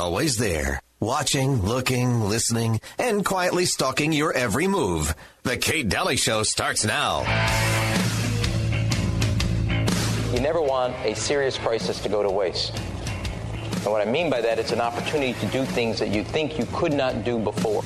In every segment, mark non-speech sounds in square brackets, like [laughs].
always there, watching, looking, listening, and quietly stalking your every move. The Kate Dalley Show starts now. You never want a serious crisis to go to waste. And what I mean by that, it's an opportunity to do things that you think you could not do before.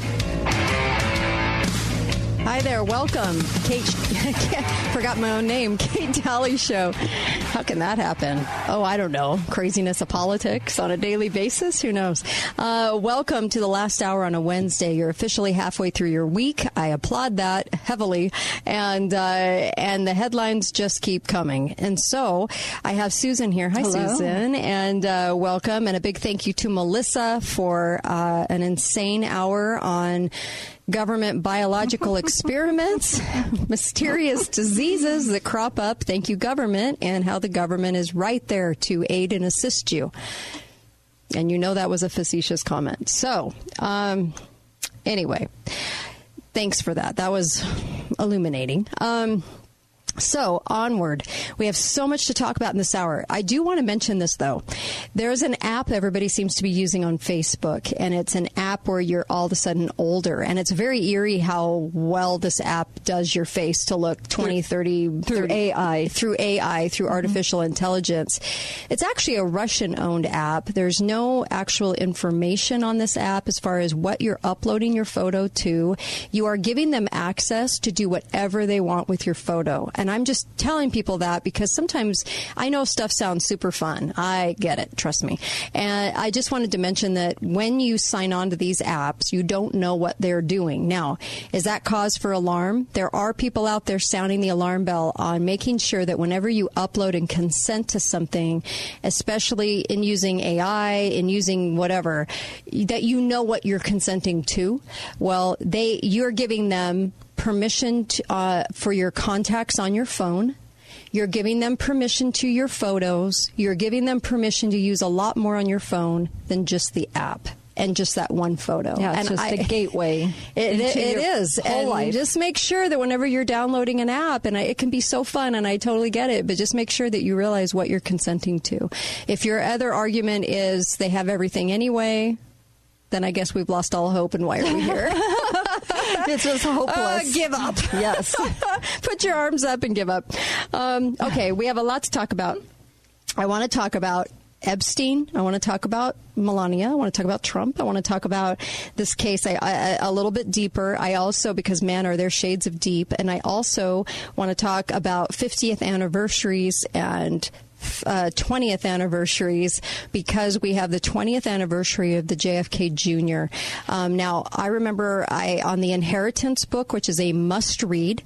Hi there, welcome. Kate, [laughs] forgot my own name, Kate Dalley Show. How can that happen? Oh, I don't know. Craziness of politics on a daily basis? Who knows? Uh, welcome to the last hour on a Wednesday. You're officially halfway through your week. I applaud that heavily. And, uh, and the headlines just keep coming. And so I have Susan here. Hi, Hello. Susan. And uh, welcome. And a big thank you to Melissa for uh, an insane hour on government biological experiments, [laughs] mysterious diseases that crop up. Thank you, government, and how the government is right there to aid and assist you. And you know that was a facetious comment. So, um, anyway, thanks for that. That was illuminating. Um, so, onward. We have so much to talk about in this hour. I do want to mention this, though. There's an app everybody seems to be using on Facebook, and it's an app where you're all of a sudden older. And it's very eerie how well this app does your face to look 20, 30, Through 30 AI. Through AI, through mm-hmm. artificial intelligence. It's actually a Russian owned app. There's no actual information on this app as far as what you're uploading your photo to. You are giving them access to do whatever they want with your photo. And I'm just telling people that because sometimes I know stuff sounds super fun. I get it, trust me. And I just wanted to mention that when you sign on to these apps, you don't know what they're doing. Now, is that cause for alarm? There are people out there sounding the alarm bell on making sure that whenever you upload and consent to something, especially in using AI, in using whatever, that you know what you're consenting to. Well, they you're giving them permission to, uh, for your contacts on your phone. You're giving them permission to your photos. You're giving them permission to use a lot more on your phone than just the app and just that one photo. Yeah, it's and just a gateway [laughs] It, it, it is. and life. just make sure that whenever you're downloading an app, and I, it can be so fun, and I totally get it, but just make sure that you realize what you're consenting to. If your other argument is they have everything anyway, then I guess we've lost all hope, and why are we here? [laughs] it's just hopeless. Uh, give up. Yes. [laughs] Put your arms up and give up. Um, okay, we have a lot to talk about. I want to talk about Epstein. I want to talk about Melania. I want to talk about Trump. I want to talk about this case I, I, a little bit deeper. I also, because man, are there shades of deep. And I also want to talk about 50th anniversaries and uh, 20th anniversaries because we have the 20th anniversary of the JFK Jr. Um, now, I remember I on the Inheritance book, which is a must read.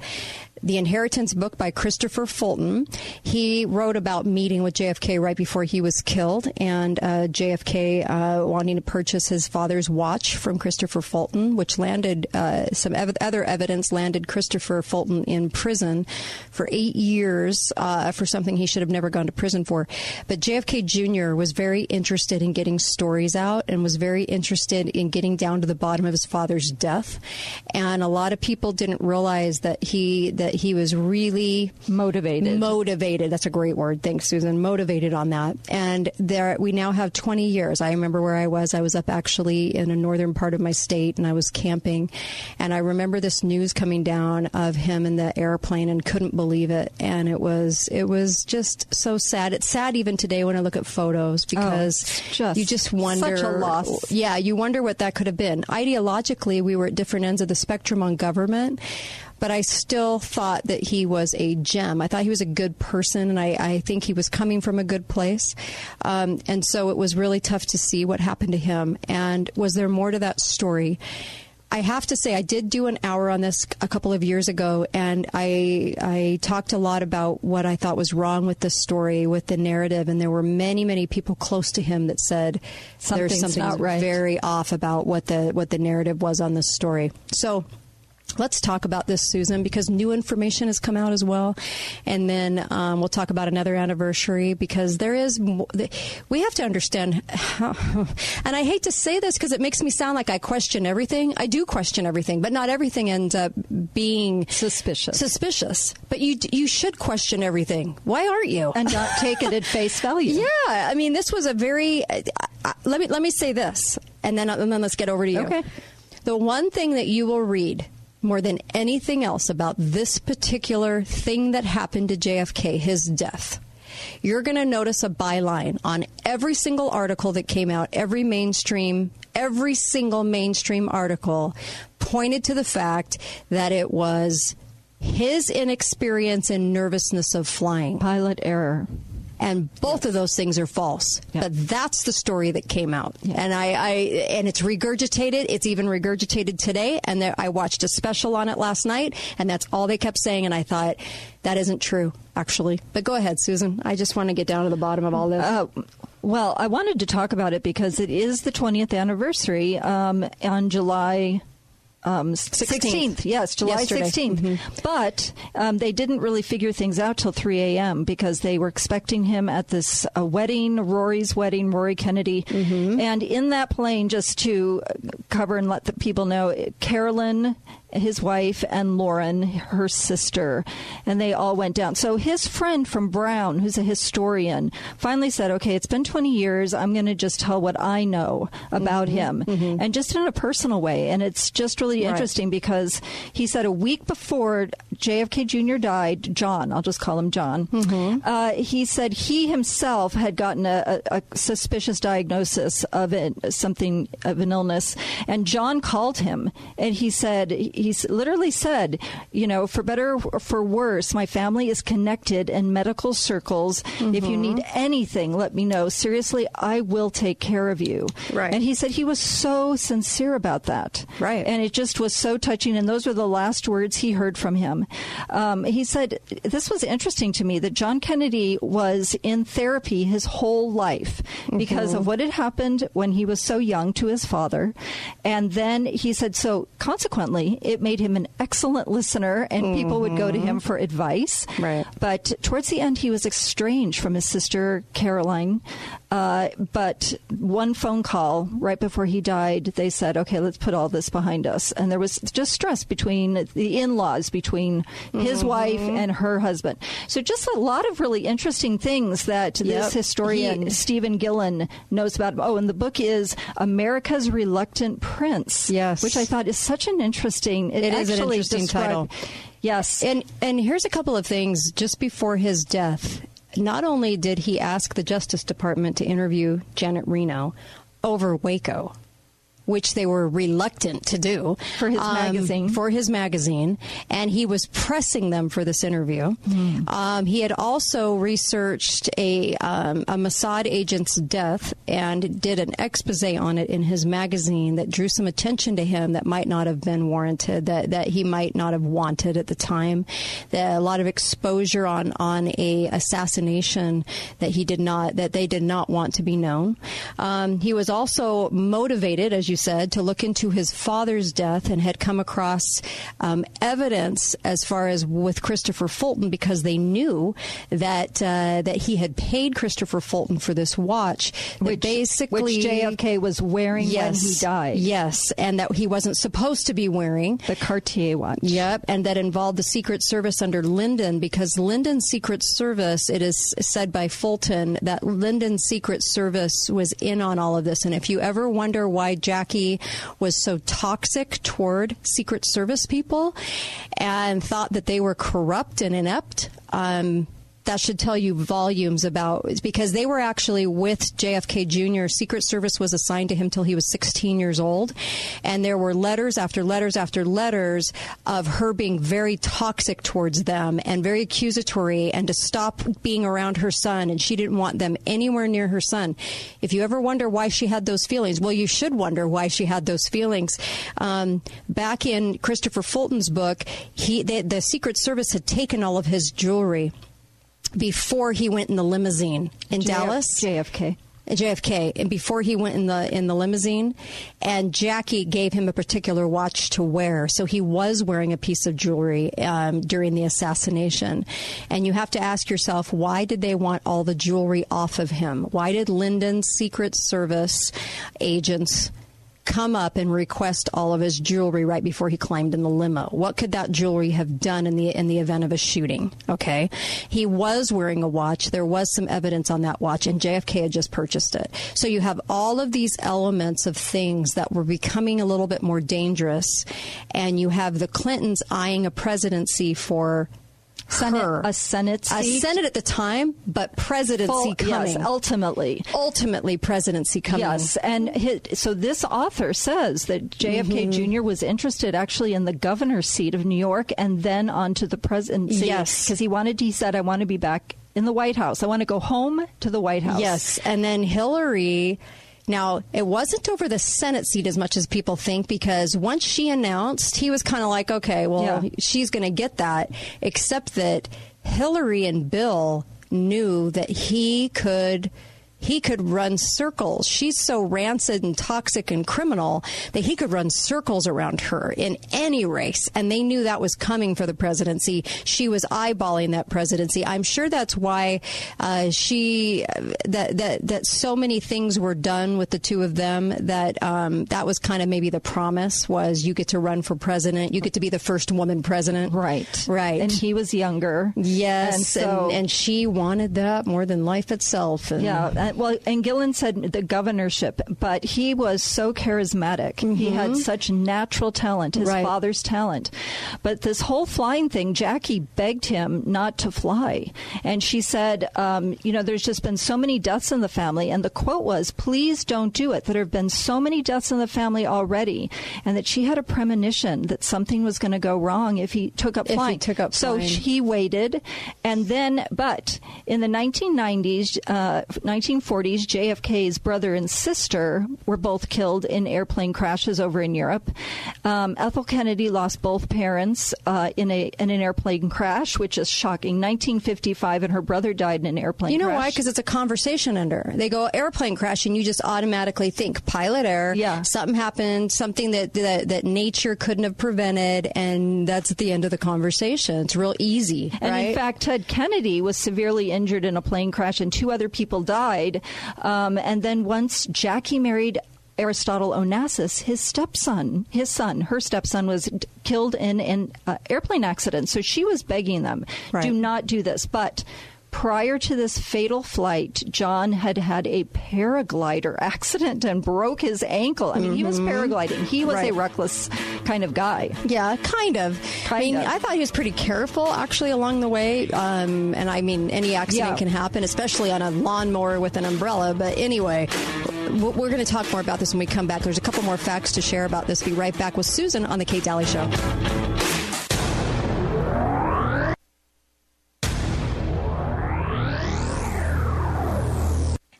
The Inheritance book by Christopher Fulton. He wrote about meeting with JFK right before he was killed, and uh, JFK uh, wanting to purchase his father's watch from Christopher Fulton, which landed uh, some ev- other evidence landed Christopher Fulton in prison for eight years uh, for something he should have never gone to prison for. But JFK Jr. was very interested in getting stories out and was very interested in getting down to the bottom of his father's death. And a lot of people didn't realize that he that he was really Motivated. Motivated. That's a great word. Thanks, Susan. Motivated on that. And there, we now have 20 years. I remember where I was. I was up actually in a northern part of my state, and I was camping. And I remember this news coming down of him in the airplane, and couldn't believe it. And it was, it was just so sad. It's sad even today when I look at photos oh, because it's just you just wonder. such a loss. Yeah, you wonder what that could have been. Ideologically, we were at different ends of the spectrum on government but I still thought that he was a gem. I thought he was a good person, and I, I think he was coming from a good place. Um, and so it was really tough to see what happened to him. And was there more to that story? I have to say, I did do an hour on this a couple of years ago, and I I talked a lot about what I thought was wrong with the story, with the narrative, and there were many, many people close to him that said there's Something's something not right. very off about what the what the narrative was on this story. So Let's talk about this, Susan, because new information has come out as well. And then um, we'll talk about another anniversary because there is, we have to understand how, [laughs] and I hate to say this because it makes me sound like I question everything. I do question everything, but not everything ends up being Suspicious. Suspicious. But you, you should question everything. Why aren't you? and not take it at face [laughs] value. Yeah, I mean, this was a very. Uh, uh, let me let me say this, and then and then let's get over to you. Okay. The one thing that you will read more than anything else about this particular thing that happened to JFK, his death. You're going to notice a byline on every single article that came out, every mainstream, every single mainstream article pointed to the fact that it was his inexperience and nervousness of flying. Pilot error. And both of those things are false. Yeah. But that's the story that came out. And I, I and it's regurgitated. It's even regurgitated today. And there, I watched a special on it last night, and that's all they kept saying. And I thought that isn't true, actually. But go ahead, Susan. I just want to get down to the bottom of all this. Uh, well, I wanted to talk about it because it is the 20th anniversary um, on July. Um, 16th. yes, July Yesterday. 16th. But um, they didn't really figure things out till 3 a.m. because they were expecting him at this uh, wedding, Rory's wedding, Rory Kennedy. And in that plane, just to cover and let the people know, Carolyn, his wife, and Lauren, her sister, and they all went down. So his friend from Brown, who's a historian, finally said, "Okay, it's been 20 years. I'm going to just tell what I know about mm-hmm. him, mm-hmm. and just in a personal way." And it's just really Right. interesting because he said a week before JFK Jr. died, John, I'll just call him John, mm-hmm. uh, he said he himself had gotten a, a, a suspicious diagnosis of it, something of an illness, and John called him and he said he literally said, you know, for better or for worse, my family is connected in medical circles. If you need anything, let me know. Seriously, I will take care of you. Right. And he said he was so sincere about that. Right. And it just was so touching. And those were the last words he heard from him. Um, he said, This was interesting to me that John Kennedy was in therapy his whole life because of what had happened when he was so young to his father. And then he said, So consequently, it made him an excellent listener, and people would go to him for advice. Right. But towards the end, he was estranged from his sister Caroline. Uh, but one phone call right before he died, they said, "Okay, let's put all this behind us." And there was just stress between the in-laws, between his Mm-hmm. wife and her husband. So just a lot of really interesting things that Yep. this historian He- Steven Gillon knows about. Oh, and the book is America's Reluctant Prince. Yes. which I thought is such an interesting. It is an interesting title. Yes, And and here's a couple of things just before his death. Not only did he ask the Justice Department to interview Janet Reno over Waco, which they were reluctant to do um, For his magazine. For his magazine, and he was pressing them for this interview. Hmm. Um, he had also researched a um, a Mossad agent's death and did an expose on it in his magazine that drew some attention to him that might not have been warranted, that that he might not have wanted at the time. That a lot of exposure on on a assassination that he did not that they did not want to be known. Um, he was also motivated, as you said, to look into his father's death and had come across um, evidence as far as with Christopher Fulton because they knew that uh, that he had paid Christopher Fulton for this watch. which basically which JFK was wearing when he died. Yes, and that he wasn't supposed to be wearing. the Cartier watch. Yep, and that involved the Secret Service under Lyndon because Lyndon's Secret Service, it is said by Fulton that Lyndon's Secret Service was in on all of this. And if you ever wonder why Was so toxic toward Secret Service people and thought that they were corrupt and inept, um, that should tell you volumes about because they were actually with JFK Jr. Secret Service was assigned to him till he was 16 years old, and there were letters after letters after letters of her being very toxic towards them and very accusatory, and to stop being around her son, and she didn't want them anywhere near her son. If you ever wonder why she had those feelings, well, you should wonder why she had those feelings. Um, back in Christopher Fulton's book, he the, the Secret Service had taken all of his jewelry before he went in the limousine in J- Dallas. JFK. JFK, and before he went in the in the limousine, and Jackie gave him a particular watch to wear. So he was wearing a piece of jewelry um, during the assassination. And you have to ask yourself, why did they want all the jewelry off of him? Why did Lyndon's Secret Service agents? Come up and request all of his jewelry right before he climbed in the limo. What could that jewelry have done in the in the event of a shooting? Okay, he was wearing a watch. There was some evidence on that watch, and JFK had just purchased it. So you have all of these elements of things that were becoming a little bit more dangerous, and you have the Clintons eyeing a presidency for Senate, her. a Senate seat. A Senate at the time, but presidency Full- coming. Yes, ultimately. Ultimately, presidency coming. Yes, and his, so this author says that JFK Mm-hmm. Jr. was interested actually in the governor's seat of New York and then on to the presidency. Yes. because he wanted. He said, "I want to be back in the White House. I want to go home to the White House." Yes, and then Hillary. Now, it wasn't over the Senate seat as much as people think because once she announced, he was kind of like, okay, well, Yeah. she's going to get that, except that Hillary and Bill knew that he could. He could run circles. She's so rancid and toxic and criminal that he could run circles around her in any race. And they knew that was coming for the presidency. She was eyeballing that presidency. I'm sure that's why uh, she that that that so many things were done with the two of them. That um, that was kind of maybe the promise was you get to run for president. You get to be the first woman president. Right. Right. And he was younger. Yes, And so. and, and she wanted that more than life itself. And yeah, uh, well, and Gillon said the governorship, but he was so charismatic. He had such natural talent, his Mm-hmm. Right. father's talent. But this whole flying thing, Jackie begged him not to fly. And she said, um, you know, there's just been so many deaths in the family. And the quote was, please don't do it. There have been so many deaths in the family already. And that she had a premonition that something was going to go wrong if he took up If he took up so flying. he waited. And then, but in the 1990s, uh, 1940s, JFK's brother and sister were both killed in airplane crashes over in Europe. Um, Ethel Kennedy lost both parents uh, in a in an airplane crash, which is shocking. 1955, and her brother died in an airplane. You know crash. why? Because it's a conversation ender. They go airplane crash, and you just automatically think pilot error. Yeah. something happened, something that, that that nature couldn't have prevented, and that's at the end of the conversation. It's real easy, And right? in fact, Ted Kennedy was severely injured in a plane crash, and two other people died. Um, and then once Jackie married Aristotle Onassis, his stepson, his son, her stepson was d- killed in an uh, airplane accident. So she was begging them, Right. do not do this. But prior to this fatal flight, John had had a paraglider accident and broke his ankle. I mean, he was paragliding. He was a Mm-hmm. Reckless kind of guy. Yeah, kind of. I mean, of. I thought he was pretty careful actually along the way. Um, and I mean, any accident Yeah. can happen, especially on a lawnmower with an umbrella. But anyway, we're going to talk more about this when we come back. There's a couple more facts to share about this. Be right back with Susan on the Kate Dalley Show.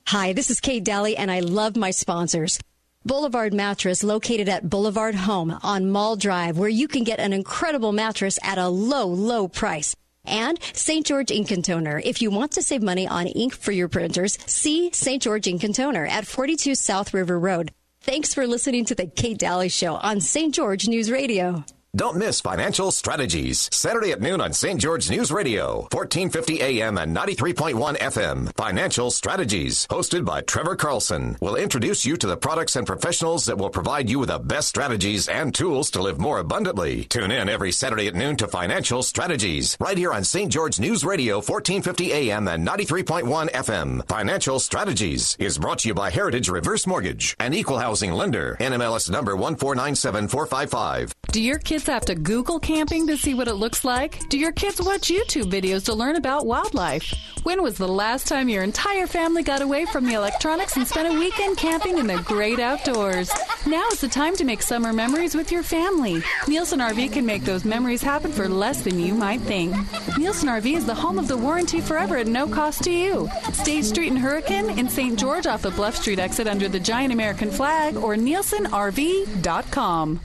Hi, this is Kate Dalley, and I love my sponsors. Boulevard Mattress, located at Boulevard Home on Mall Drive, where you can get an incredible mattress at a low, low price. And St. George Ink and Toner. If you want to save money on ink for your printers, see St. George Ink and Toner at 42 South River Road. Thanks for listening to the Kate Dalley Show on St. George News Radio. Don't miss Financial Strategies, Saturday at noon on St. George News Radio, 1450 AM and 93.1 FM. Financial Strategies, hosted by Trevor Carlson, will introduce you to the products and professionals that will provide you with the best strategies and tools to live more abundantly. Tune in every Saturday at noon to Financial Strategies, right here on St. George News Radio, 1450 AM and 93.1 FM. Financial Strategies is brought to you by Heritage Reverse Mortgage, an equal housing lender, NMLS number 1497455. Do your kids have to Google camping to see what it looks like? Do your kids watch YouTube videos to learn about wildlife? When was the last time your entire family got away from the electronics and spent a weekend camping in the great outdoors? Now is the time to make summer memories with your family. Nielsen RV can make those memories happen for less than you might think. Nielsen RV is the home of the warranty forever at no cost to you. State Street in Hurricane in St. George off the Bluff Street exit under the giant American flag or nielsenrv.com.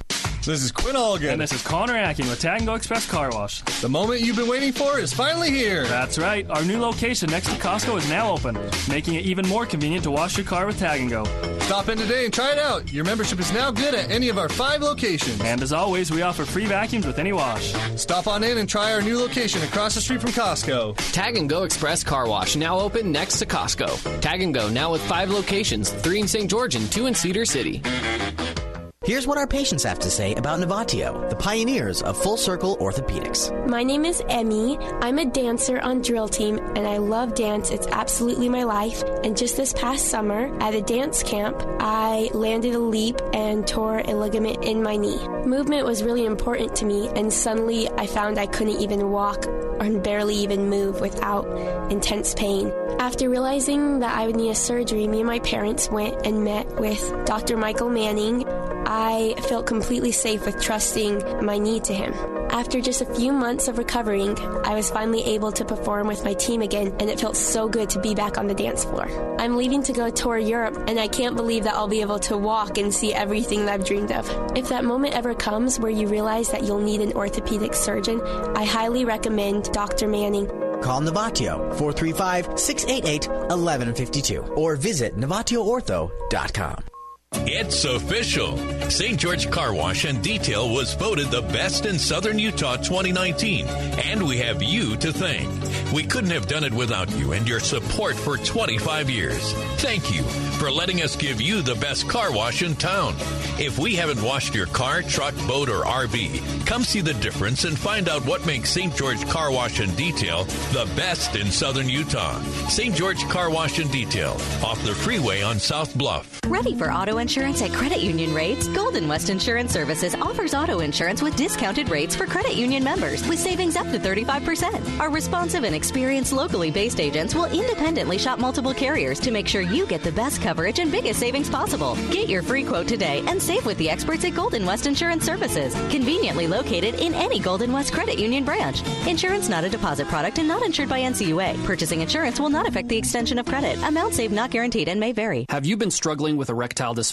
This is Quinn Allgan. And this is Connor Acking with Tag and Go Express Car Wash. The moment you've been waiting for is finally here. That's right. Our new location next to Costco is now open, making it even more convenient to wash your car with Tag and Go. Stop in today and try it out. Your membership is now good at any of our five locations. And as always, we offer free vacuums with any wash. Stop on in and try our new location across the street from Costco. Tag and Go Express Car Wash now open next to Costco. Tag and Go now with five locations, three in St. George and two in Cedar City. Here's what our patients have to say about Novatio, the pioneers of full circle orthopedics. My name is Emmy. I'm a dancer on drill team and I love dance. It's absolutely my life. And just this past summer at a dance camp, I landed a leap and tore a ligament in my knee. Movement was really important to me and suddenly I found I couldn't even walk or barely even move without intense pain. After realizing that I would need a surgery, me and my parents went and met with Dr. Michael Manning. I felt completely safe with trusting my knee to him. After just a few months of recovering, I was finally able to perform with my team again, and it felt so good to be back on the dance floor. I'm leaving to go tour Europe, and I can't believe that I'll be able to walk and see everything that I've dreamed of. If that moment ever comes where you realize that you'll need an orthopedic surgeon, I highly recommend Dr. Manning. Call Novatio 435 688 1152 or visit NovatioOrtho.com. It's official. St. George Car Wash and Detail was voted the best in Southern Utah 2019, and we have you to thank. We couldn't have done it without you and your support for 25 years. Thank you for letting us give you the best car wash in town. If we haven't washed your car, truck, boat, or RV, come see the difference and find out what makes St. George Car Wash and Detail the best in Southern Utah. St. George Car Wash and Detail off the freeway on South Bluff. Ready for auto insurance at credit union rates? Golden West Insurance Services offers auto insurance with discounted rates for credit union members with savings up to 35%. Our responsive and experienced locally based agents will independently shop multiple carriers to make sure you get the best coverage and biggest savings possible. Get your free quote today and save with the experts at Golden West Insurance Services, conveniently located in any Golden West Credit Union branch. Insurance not a deposit product and not insured by NCUA. Purchasing insurance will not affect the extension of credit. Amount saved not guaranteed and may vary. Have you been struggling with erectile dysfunction?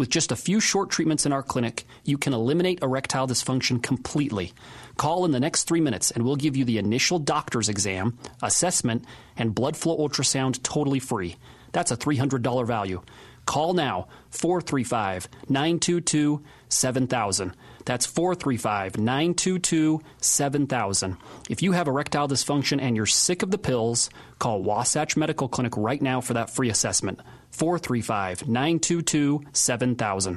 With just a few short treatments in our clinic, you can eliminate erectile dysfunction completely. Call in the next three minutes and we'll give you the initial doctor's exam, assessment, and blood flow ultrasound totally free. That's a $300 value. Call now 435 922 7000. That's 435 922 7000. If you have erectile dysfunction and you're sick of the pills, call Wasatch Medical Clinic right now for that free assessment. 435 922 7000.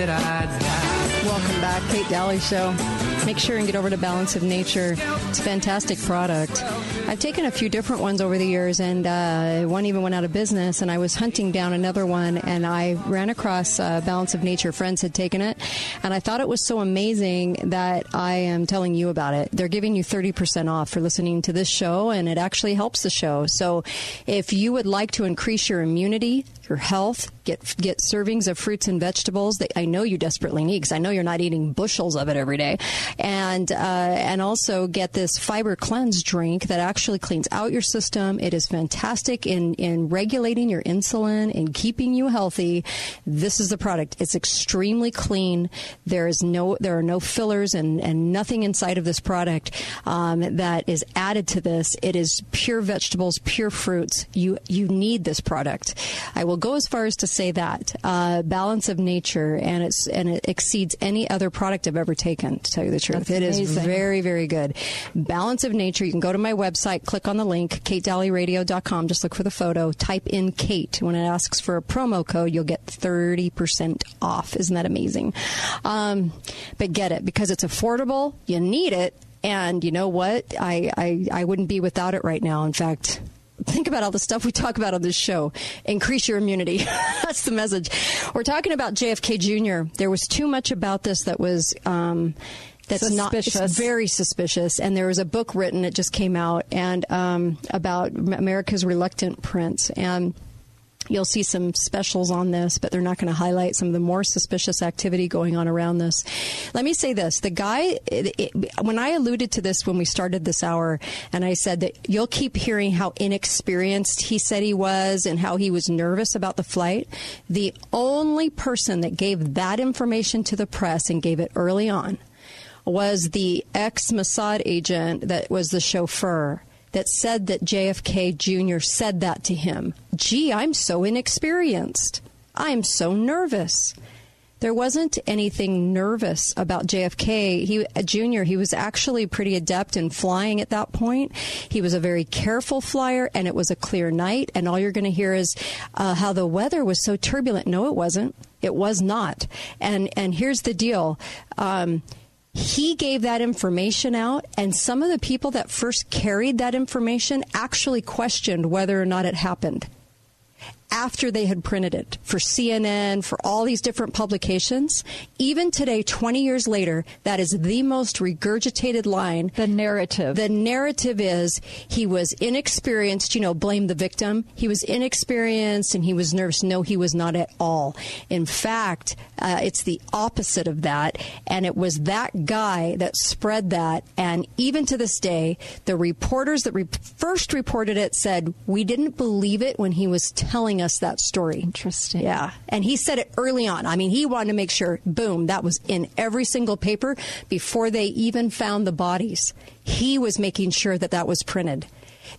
That I die. Welcome back, Kate Dalley Show. Make sure and get over to Balance of Nature. It's a fantastic product. I've taken a few different ones over the years, and uh, one even went out of business. And I was hunting down another one, and I ran across uh, Balance of Nature. Friends had taken it, and I thought it was so amazing that I am telling you about it. They're giving you 30% off for listening to this show, and it actually helps the show. So if you would like to increase your immunity, your health. Get get servings of fruits and vegetables that I know you desperately need because I know you're not eating bushels of it every day, and uh, and also get this fiber cleanse drink that actually cleans out your system. It is fantastic in in regulating your insulin and keeping you healthy. This is the product. It's extremely clean. There is no there are no fillers and and nothing inside of this product um, that is added to this. It is pure vegetables, pure fruits. You you need this product. I will go as far as to say that uh, balance of nature, and it's and it exceeds any other product I've ever taken. To tell you the truth, That's it is amazing. very very good. Balance of nature. You can go to my website, click on the link, katedalleyradio.com. Just look for the photo, type in Kate. When it asks for a promo code, you'll get thirty percent off. Isn't that amazing? Um, but get it because it's affordable. You need it. And you know what? I, I, I wouldn't be without it right now. In fact, think about all the stuff we talk about on this show. Increase your immunity. [laughs] That's the message. We're talking about JFK Jr. There was too much about this that was. Um, that's not it's very suspicious. And there was a book written; it just came out, and um, about America's reluctant prince. And You'll see some specials on this, but they're not going to highlight some of the more suspicious activity going on around this. Let me say this. The guy, it, it, when I alluded to this when we started this hour, and I said that you'll keep hearing how inexperienced he said he was and how he was nervous about the flight, the only person that gave that information to the press and gave it early on was the ex Mossad agent that was the chauffeur that said that JFK Jr. said that to him. Gee, I'm so inexperienced. I'm so nervous. There wasn't anything nervous about JFK. He Jr. He was actually pretty adept in flying at that point. He was a very careful flyer, and it was a clear night. And all you're going to hear is uh, how the weather was so turbulent. No, it wasn't. It was not. And and here's the deal. Um, he gave that information out, and some of the people that first carried that information actually questioned whether or not it happened after they had printed it for CNN, for all these different publications. Even today, 20 years later, that is the most regurgitated line. The narrative. The narrative is he was inexperienced, you know, blame the victim. He was inexperienced and he was nervous. No, he was not at all. In fact, uh, it's the opposite of that. And it was that guy that spread that. And even to this day, the reporters that re- first reported it said, we didn't believe it when he was telling us that story. Interesting. Yeah. And he said it early on. I mean, he wanted to make sure, boom, that was in every single paper before they even found the bodies. He was making sure that that was printed.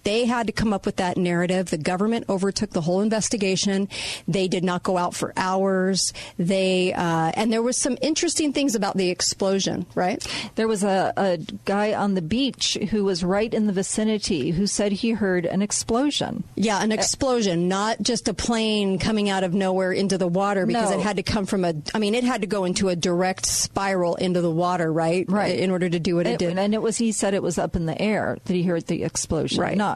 They had to come up with that narrative. The government overtook the whole investigation. They did not go out for hours. They uh, and there was some interesting things about the explosion. Right? There was a, a guy on the beach who was right in the vicinity who said he heard an explosion. Yeah, an explosion, not just a plane coming out of nowhere into the water because No. it had to come from a. I mean, it had to go into a direct spiral into the water, right? Right. In order to do what it, It- did. and it was he said it was up in the air that he heard the explosion, Right. not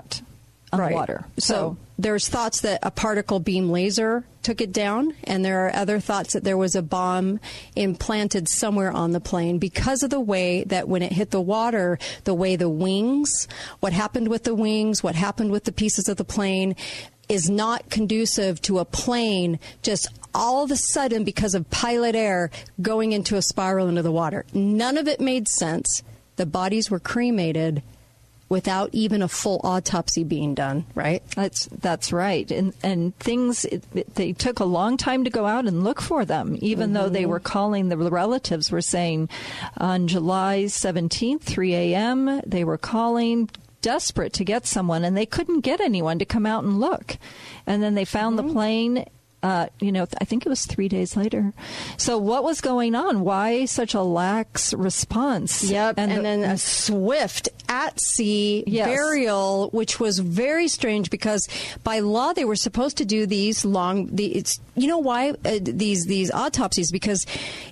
on right. the water. So, there's thoughts that a particle beam laser took it down, and there are other thoughts that there was a bomb implanted somewhere on the plane because of the way that when it hit the water, the way the wings, what happened with the wings, what happened with the pieces of the plane. Is not conducive to a plane just all of a sudden because of pilot error going into a spiral into the water. None of it made sense. The bodies were cremated without even a full autopsy being done, right? That's that's right, and and things it, it- they took a long time to go out and look for them, even though they mm-hmm. were calling the relatives were saying on July seventeenth, three a.m. They were calling desperate to get someone, and they couldn't get anyone to come out and look, and then they found the mm-hmm. plane. Uh, you know, I think it was three days later. So, what was going on? Why such a lax response? Yep, and, the- then a swift at sea Yes. burial, which was very strange because by law they were supposed to do these long. The, it's you know why uh, these these autopsies because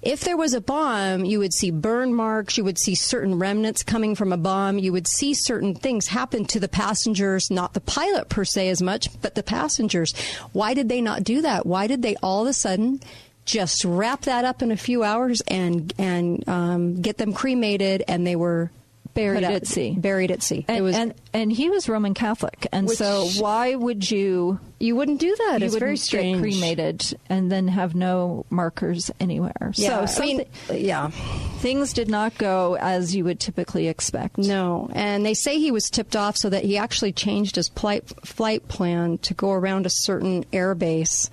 if there was a bomb, you would see burn marks, you would see certain remnants coming from a bomb, you would see certain things happen to the passengers, not the pilot per se as much, but the passengers. Why did they not do that? Why did they all of a sudden? Just wrap that up in a few hours and and um, get them cremated, and they were buried at sea. Buried at sea. And, it was, and and he was Roman Catholic, and Which- so why would you? You wouldn't do that. You It's very strange. Get cremated and then have no markers anywhere. Yeah, so I mean, yeah. things did not go as you would typically expect. No, and they say he was tipped off so that he actually changed his flight flight plan to go around a certain air base,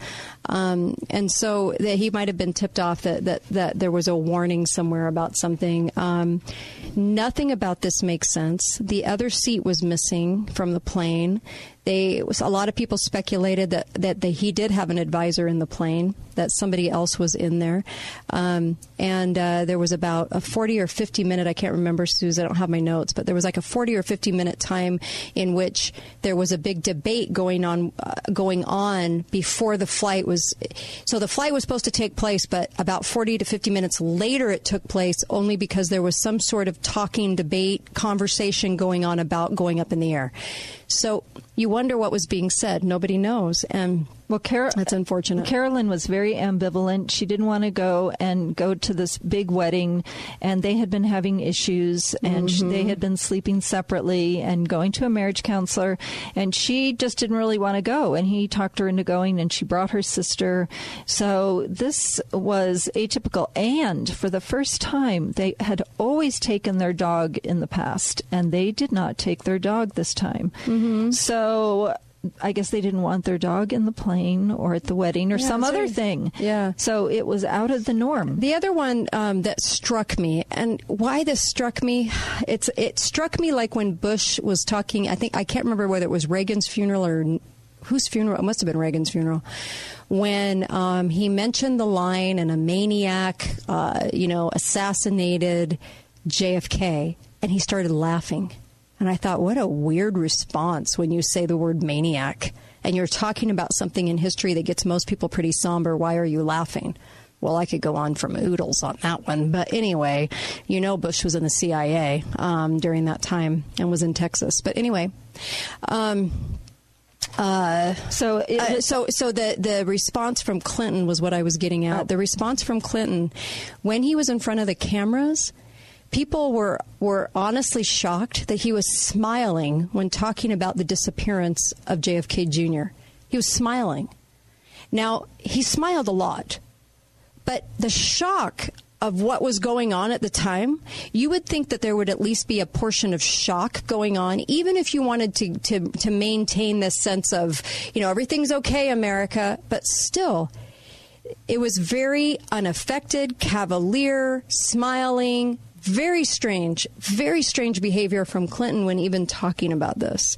um, and so that he might have been tipped off that, that that there was a warning somewhere about something. Um, nothing about this makes sense. The other seat was missing from the plane. They was, a lot of people speculated that that he did have an advisor in the plane, that somebody else was in there, um, and uh, there was about a 40 or 50 minute I can't remember Susan I don't have my notes, but there was like a 40 or 50 minute time in which there was a big debate going on uh, going on before the flight was. So the flight was supposed to take place, but about 40 to 50 minutes later it took place only because there was some sort of talking debate conversation going on about going up in the air. So you wonder what was being said. Nobody knows, and well, Car- that's unfortunate. Carolyn was very ambivalent. She didn't want to go and go to this big wedding, and they had been having issues, and Mhm. they had been sleeping separately and going to a marriage counselor, and she just didn't really want to go. And he talked her into going, and she brought her sister. So this was atypical. And for the first time, they had always taken their dog in the past, and they did not take their dog this time. So. I guess they didn't want their dog in the plane or at the wedding or Yeah, some other thing. Yeah. So it was out of the norm. The other one um, that struck me, and why this struck me, it's it struck me like when Bush was talking. I think I can't remember whether it was Reagan's funeral or whose funeral. It must have been Reagan's funeral. When um, he mentioned the line and a maniac, uh, you know, assassinated JFK, and he started laughing. And I thought, what a weird response when you say the word maniac and you're talking about something in history that gets most people pretty somber. Why are you laughing? Well, I could go on from oodles on that one. But anyway, you know, Bush was in the CIA um, during that time and was in Texas. But anyway. Um, uh, so, uh, so, so the the response from Clinton was what I was getting at. The response from Clinton, when he was in front of the cameras, people were were honestly shocked that he was smiling when talking about the disappearance of JFK Jr. He was smiling. Now he smiled a lot, but the shock of what was going on at the time, you would think that there would at least be a portion of shock going on, even if you wanted to, to, to maintain this sense of, you know, everything's okay, America, but still, it was very unaffected, cavalier, smiling, very strange, very strange behavior from Clinton when even talking about this.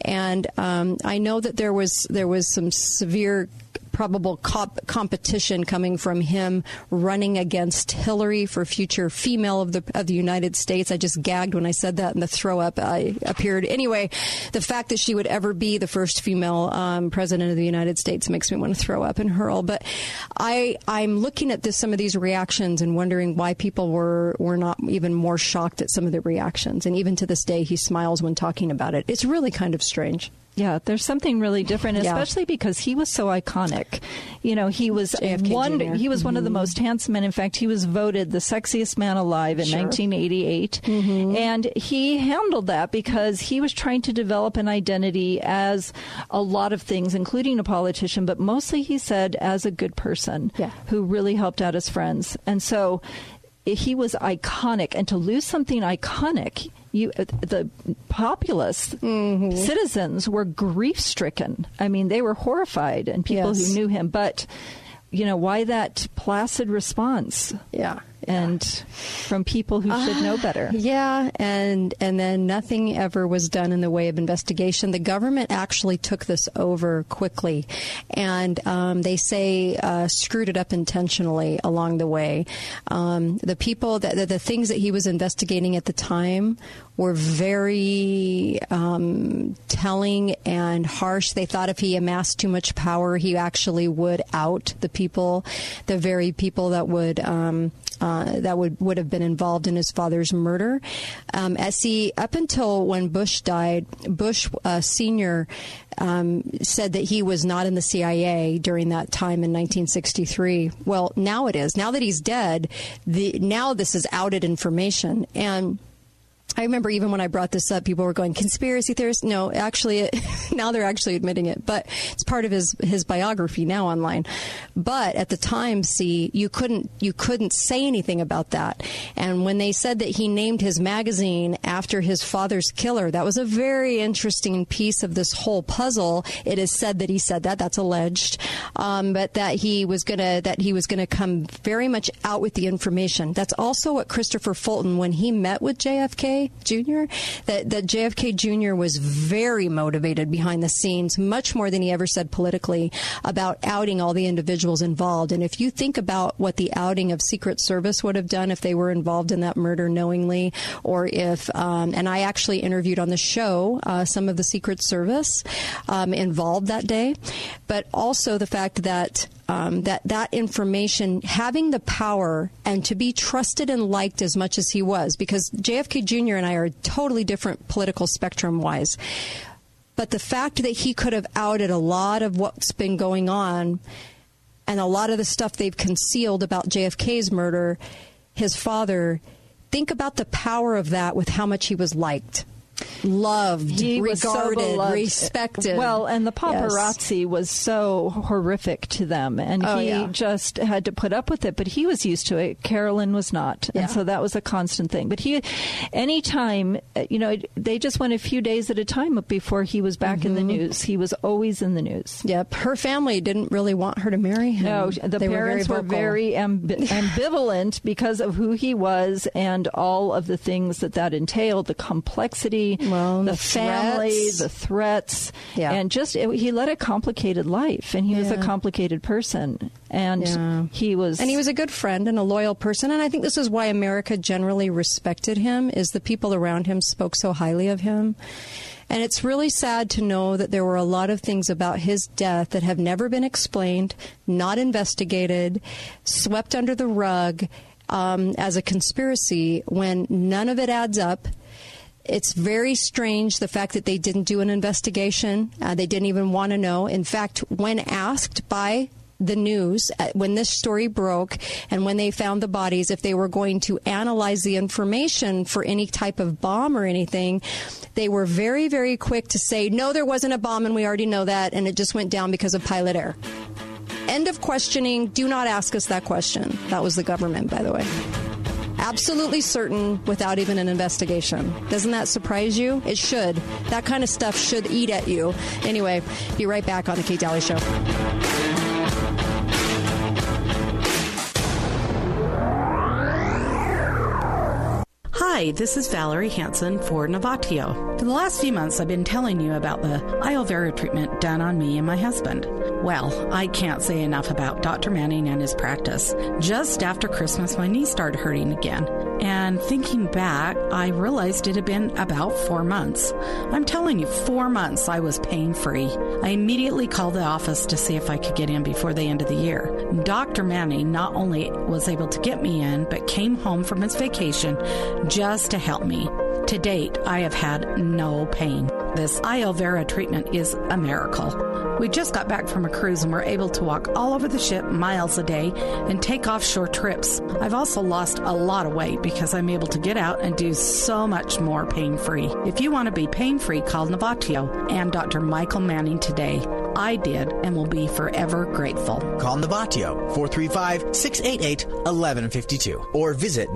And um, I know that there was there was some severe probable comp- competition coming from him running against Hillary for future female of the of the United States. I just gagged when I said that, and the throw up I appeared. Anyway, the fact that she would ever be the first female um, president of the United States makes me want to throw up and hurl. But I I'm looking at this some of these reactions and wondering why people were were not even more shocked at some of the reactions. And even to this day, he smiles when talking about it. It's really kind of strange. Yeah, there's something really different, Yeah. especially because he was so iconic. You know, he was JFK one. Jr.. He was one of the Mhm. most handsome men. In fact, he was voted the sexiest man alive in Sure. 1988, and he handled that because he was trying to develop an identity as a lot of things, including a politician, but mostly he said as a good person Yeah. who really helped out his friends, and so he was iconic. And to lose something iconic. You, uh, the populace, mm-hmm. citizens were grief stricken. I mean, they were horrified, and people Yes. who knew him. But you know, why that placid response? Yeah, and from people who should know better. Yeah, and and then nothing ever was done in the way of investigation. The government actually took this over quickly, and um, they say uh, screwed it up intentionally along the way. Um, the people that the, the things that he was investigating at the time were very um, telling and harsh. They thought if he amassed too much power, he actually would out the people, the very people that would. Um, uh, that would, would have been involved in his father's murder. Um, as he, up until when Bush died, Bush uh, Sr. Um, said that he was not in the CIA during that time in 1963. Well, now it is. Now that he's dead, the, now this is outed information. And I remember even when I brought this up, people were going conspiracy theorists. No, actually, it, [laughs] now they're actually admitting it, but it's part of his his biography now online. But at the time, see, you couldn't you couldn't say anything about that. And when they said that he named his magazine after his father's killer, that was a very interesting piece of this whole puzzle. It is said that he said that. That's alleged, um, but that he was gonna that he was gonna come very much out with the information. That's also what Christopher Fulton when he met with JFK Jr. That that JFK Jr. was very motivated behind the scenes, much more than he ever said politically about outing all the individuals involved. And if you think about what the outing of Secret Service would have done if they were involved in that murder knowingly, or if um, and I actually interviewed on the show uh, some of the Secret Service um, involved that day, but also the fact that um, that that information having the power and to be trusted and liked as much as he was, because JFK Jr. and I are totally different political spectrum wise. But the fact that he could have outed a lot of what's been going on and a lot of the stuff they've concealed about JFK's murder, his father, think about the power of that with how much he was liked loved, he regarded, so respected. Well, and the paparazzi yes. was so horrific to them, and oh, he yeah. just had to put up with it. But he was used to it. Carolyn was not, yeah. and so that was a constant thing. But he, anytime, you know, they just went a few days at a time before he was back mm-hmm. in the Mm-hmm. news. He was always in the news. Yep, her family didn't really want her to marry him. No, the they parents were very, were very amb- ambivalent because of who he was and all of the things that that entailed, the complexity. The, the family, threats. the threats, Yeah. and just it, he led a complicated life, and he was a complicated person, and Yeah. he was, and he was a good friend and a loyal person and i think this is why america generally respected him is the people around him spoke so highly of him and it's really sad to know that there were a lot of things about his death that have never been explained not investigated swept under the rug um, as a conspiracy when none of it adds up it's very strange the fact that they didn't do an investigation. Uh, they didn't even want to know. In fact, when asked by the news uh, when this story broke and when they found the bodies if they were going to analyze the information for any type of bomb or anything they were very very quick to say no there wasn't a bomb and we already know that and it just went down because of pilot error end of questioning do not ask us that question that was the government by the way absolutely certain without even an investigation. Doesn't that surprise you? It should. That kind of stuff should eat at you. Anyway, be right back on the Kate Dalley Show. Hi, this is Valerie Hanson for Novatio. For the last few months, I've been telling you about the Iovera treatment done on me and my husband. Well, I can't say enough about Dr. Manning and his practice. Just after Christmas, my knee started hurting again. And thinking back, I realized it had been about four months. I'm telling you, four months I was pain free. I immediately called the office to see if I could get in before the end of the year. Dr. Manning not only was able to get me in, but came home from his vacation just to help me. To date, I have had no pain. This Iovera treatment is a miracle. We just got back from a cruise and were able to walk all over the ship miles a day and take offshore trips. I've also lost a lot of weight because I'm able to get out and do so much more pain free. If you want to be pain free, call Novatio and Dr. Michael Manning today. I did and will be forever grateful. Call Novatio 435 688 1152 or visit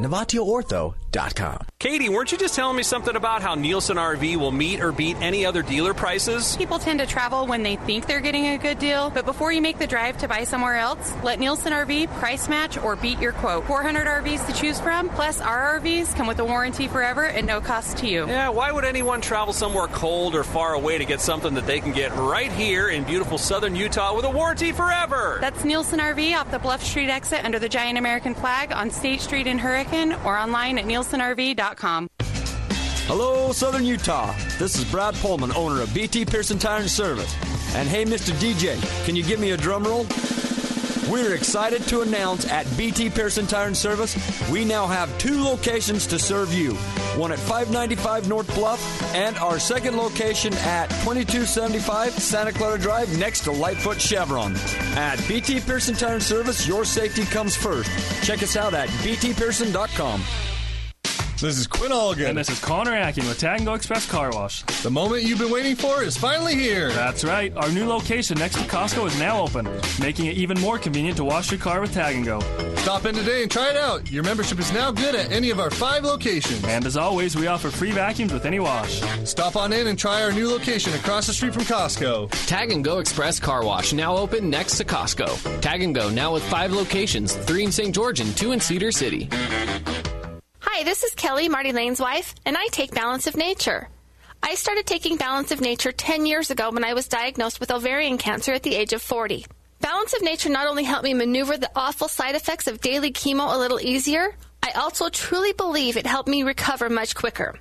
NovatioOrtho.com. Katie, weren't you just telling me something about how Nielsen RV will meet or beat any other dealer prices? People tend to travel when they think they're getting a good deal, but before you make the drive to buy somewhere else, let Nielsen RV price match or beat your quote. 400 RVs to choose from, plus our RVs come with a warranty forever at no cost to you. Yeah, why would anyone travel somewhere cold or far away to get something that they can get right here in beautiful southern Utah with a warranty forever? That's Nielsen RV off the Bluff Street exit under the giant American flag on State Street in Hurricane or online at nielsenrv.com. Hello, Southern Utah. This is Brad Pullman, owner of BT Pearson Tire and Service. And hey, Mr. DJ, can you give me a drum roll? We're excited to announce at BT Pearson Tire and Service, we now have two locations to serve you. One at 595 North Bluff and our second location at 2275 Santa Clara Drive next to Lightfoot Chevron. At BT Pearson Tire and Service, your safety comes first. Check us out at btpearson.com. This is Quinn Allgan. And this is Connor Akin with Tag and Go Express Car Wash. The moment you've been waiting for is finally here. That's right. Our new location next to Costco is now open, making it even more convenient to wash your car with Tag and Go. Stop in today and try it out. Your membership is now good at any of our five locations. And as always, we offer free vacuums with any wash. Stop on in and try our new location across the street from Costco. Tag and Go Express Car Wash now open next to Costco. Tag and Go now with five locations, three in St. George and two in Cedar City. Hi, this is Kelly, Marty Lane's wife, and I take Balance of Nature. I started taking Balance of Nature 10 years ago when I was diagnosed with ovarian cancer at the age of 40. Balance of Nature not only helped me maneuver the awful side effects of daily chemo a little easier, I also truly believe it helped me recover much quicker.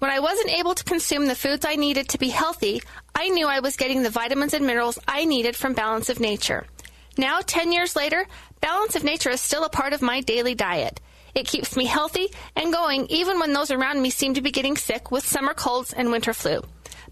When I wasn't able to consume the foods I needed to be healthy, I knew I was getting the vitamins and minerals I needed from Balance of Nature. Now, 10 years later, Balance of Nature is still a part of my daily diet. It keeps me healthy and going even when those around me seem to be getting sick with summer colds and winter flu.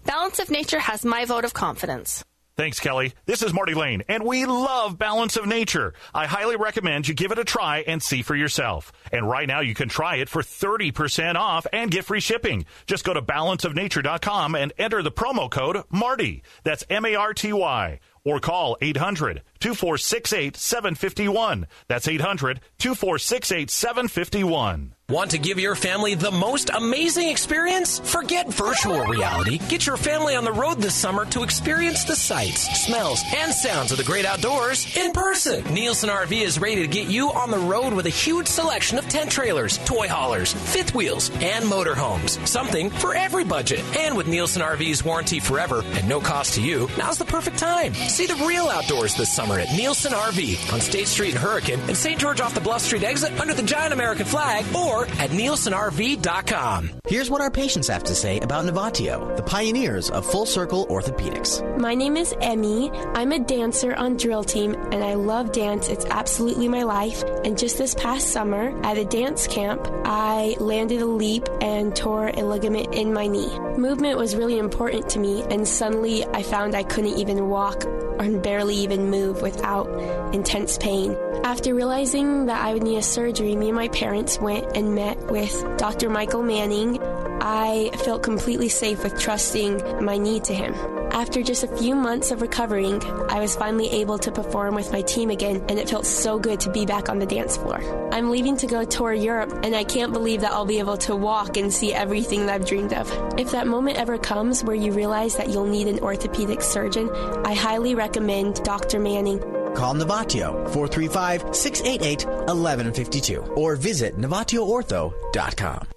Balance of Nature has my vote of confidence. Thanks, Kelly. This is Marty Lane, and we love Balance of Nature. I highly recommend you give it a try and see for yourself. And right now, you can try it for 30% off and get free shipping. Just go to balanceofnature.com and enter the promo code MARTY. That's M A R T Y. Or call 800 2468 751. That's 800 2468 751. Want to give your family the most amazing experience? Forget virtual reality. Get your family on the road this summer to experience the sights, smells, and sounds of the great outdoors in person. Nielsen RV is ready to get you on the road with a huge selection of tent trailers, toy haulers, fifth wheels, and motorhomes. Something for every budget. And with Nielsen RV's warranty forever and no cost to you, now's the perfect time. See the real outdoors this summer at Nielsen RV on State Street in Hurricane and St. George off the Bluff Street exit under the giant American flag or at nielsenrv.com. Here's what our patients have to say about Novatio, the pioneers of full circle orthopedics. My name is Emmy. I'm a dancer on drill team and I love dance. It's absolutely my life. And just this past summer at a dance camp, I landed a leap and tore a ligament in my knee. Movement was really important to me and suddenly I found I couldn't even walk or barely even move without intense pain. After realizing that I would need a surgery, me and my parents went and met with Dr. Michael Manning. I felt completely safe with trusting my knee to him. After just a few months of recovering, I was finally able to perform with my team again, and it felt so good to be back on the dance floor. I'm leaving to go tour Europe, and I can't believe that I'll be able to walk and see everything that I've dreamed of. If that moment ever comes where you realize that you'll need an orthopedic surgeon, I highly recommend Dr. Manning. Call Novatio 435 688 1152 or visit NovatioOrtho.com.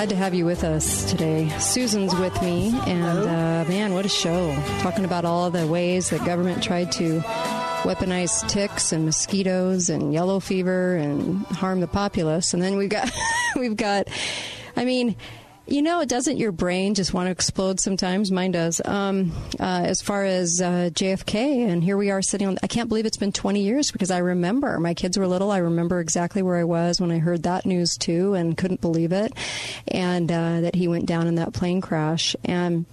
Glad to have you with us today. Susan's with me, and uh, man, what a show! Talking about all the ways that government tried to weaponize ticks and mosquitoes and yellow fever and harm the populace, and then we've got [laughs] we've got, I mean. You know, it doesn't your brain just want to explode sometimes? Mine does. Um, uh, as far as uh, JFK, and here we are sitting on. I can't believe it's been 20 years because I remember my kids were little. I remember exactly where I was when I heard that news too, and couldn't believe it, and uh, that he went down in that plane crash. And